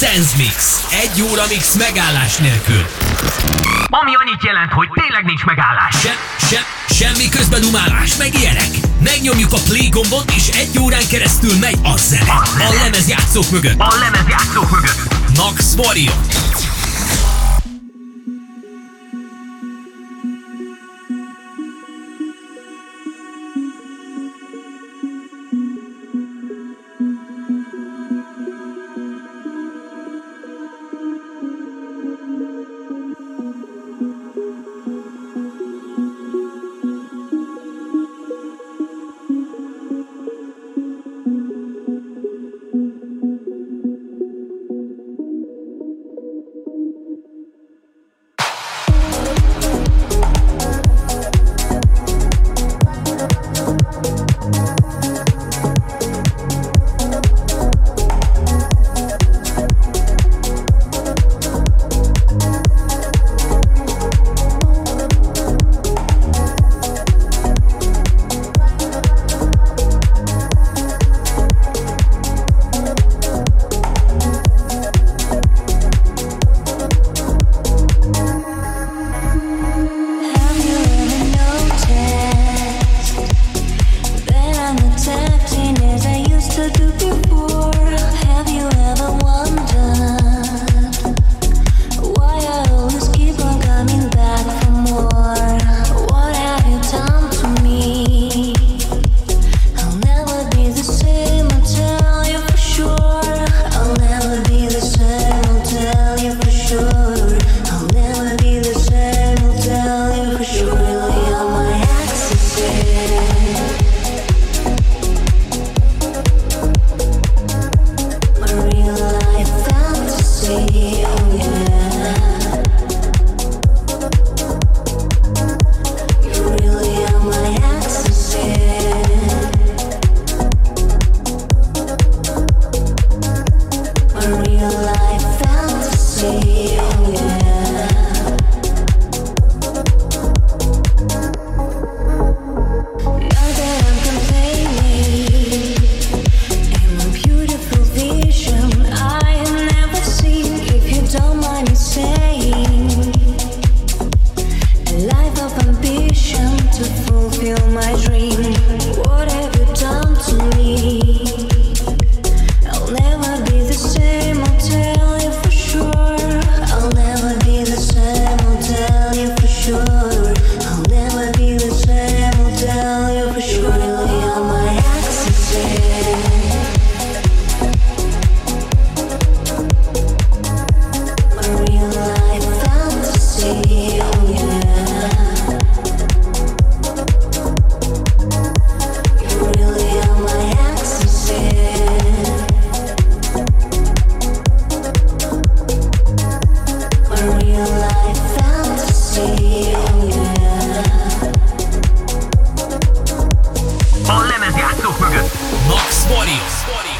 Sense Mix. Egy óra mix megállás nélkül. Ami annyit jelent, hogy tényleg nincs megállás. Se, se, semmi közbedumálás, meg ilyenek. Megnyomjuk a play gombot, és egy órán keresztül megy a zene. A lemezjátszók mögött. A lemezjátszók mögött. Max Warrior. Audio.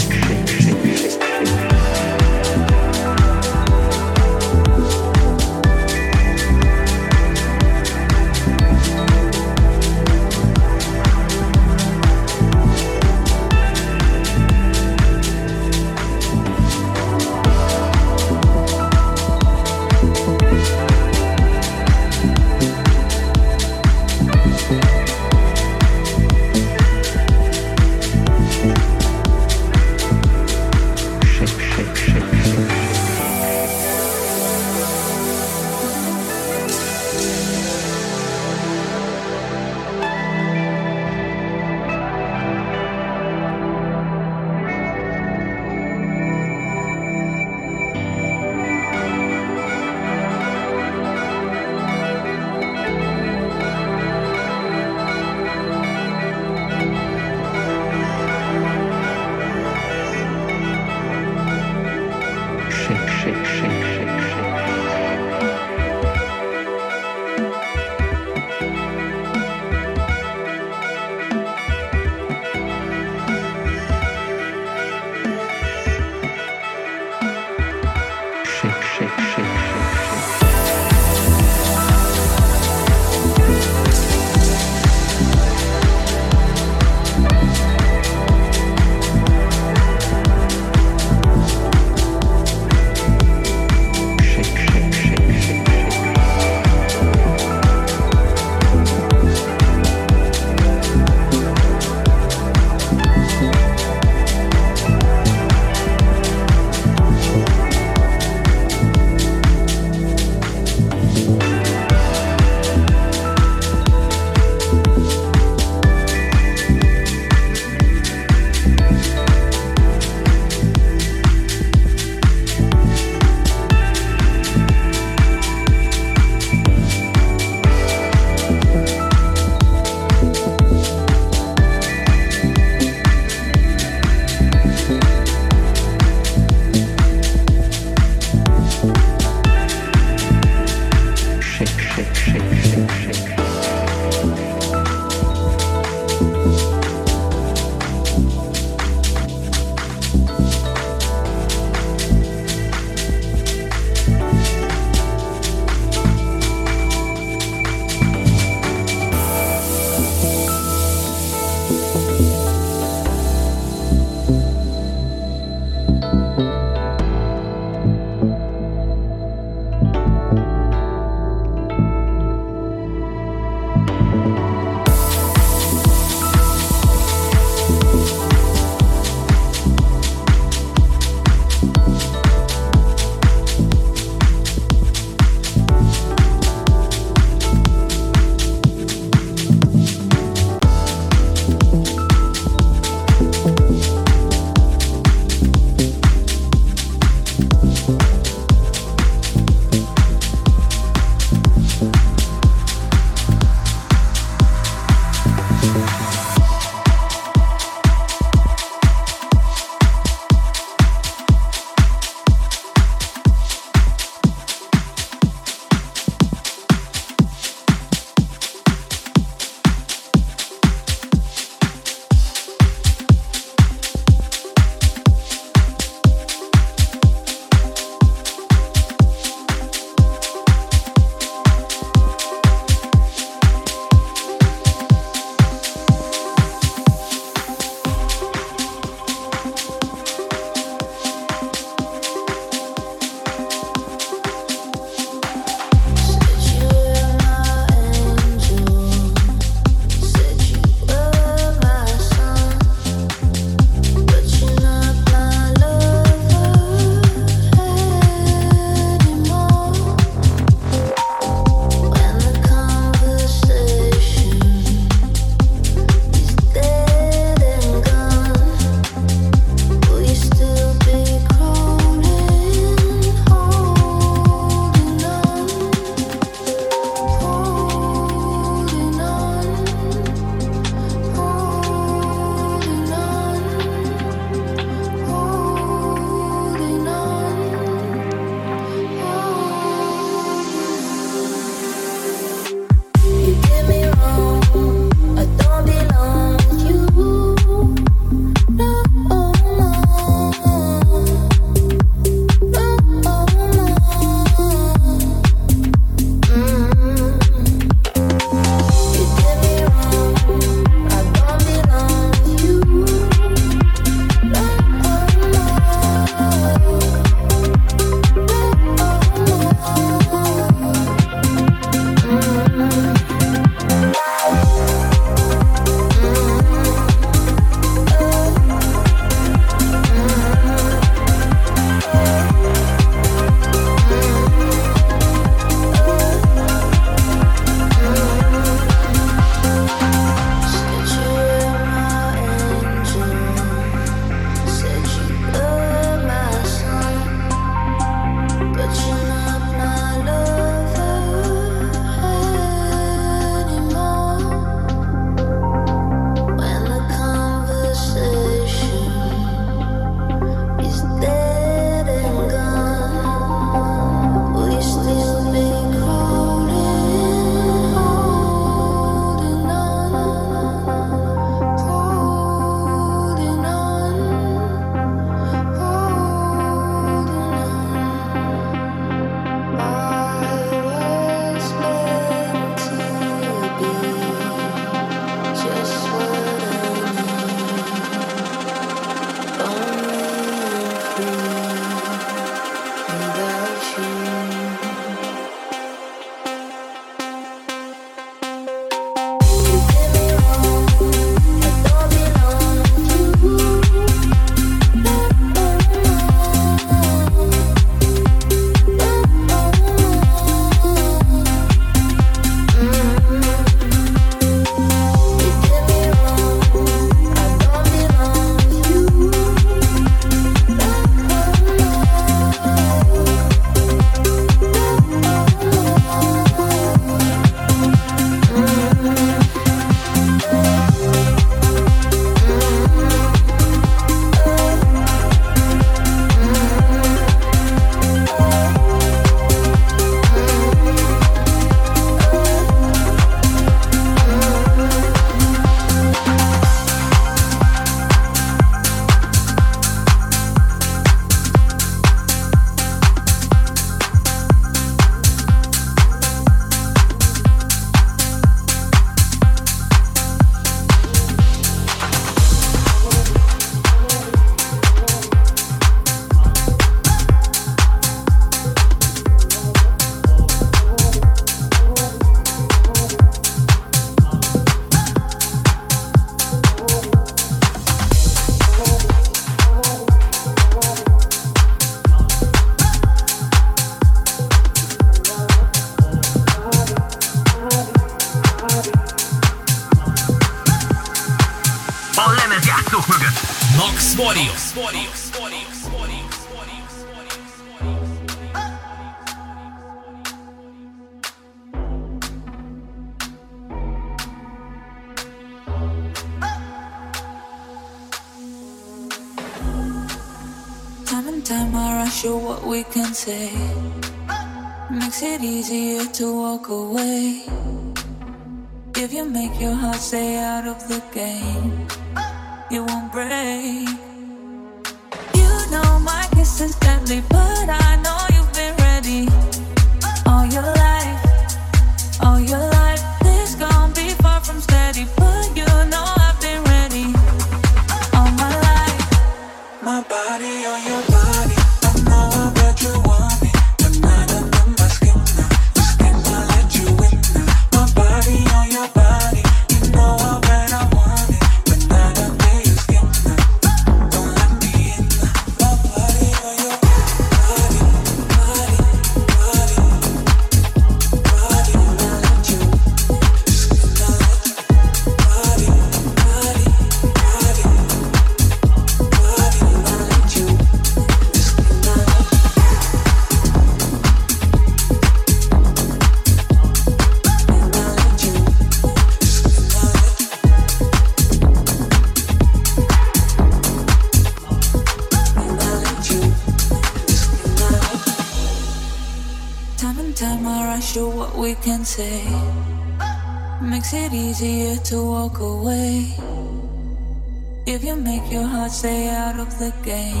The game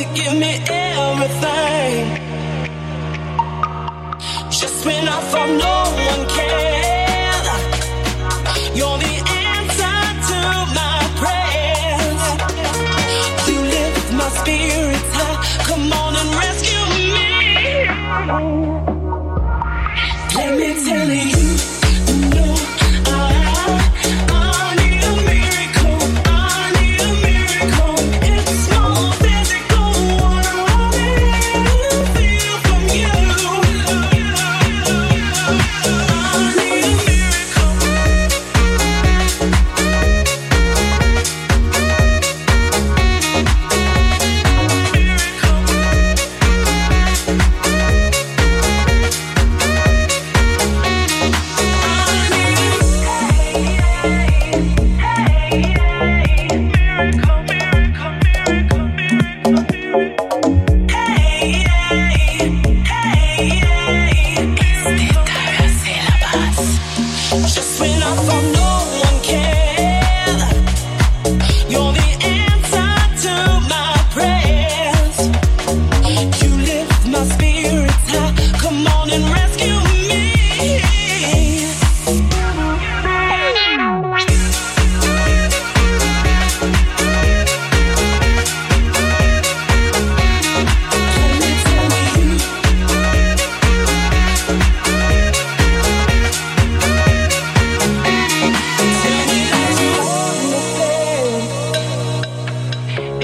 to give me everything. Just when I thought no.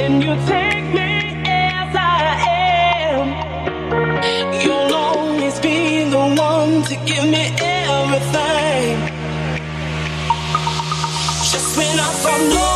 When you take me as I am, you'll always be the one to give me everything. Just when I thought no.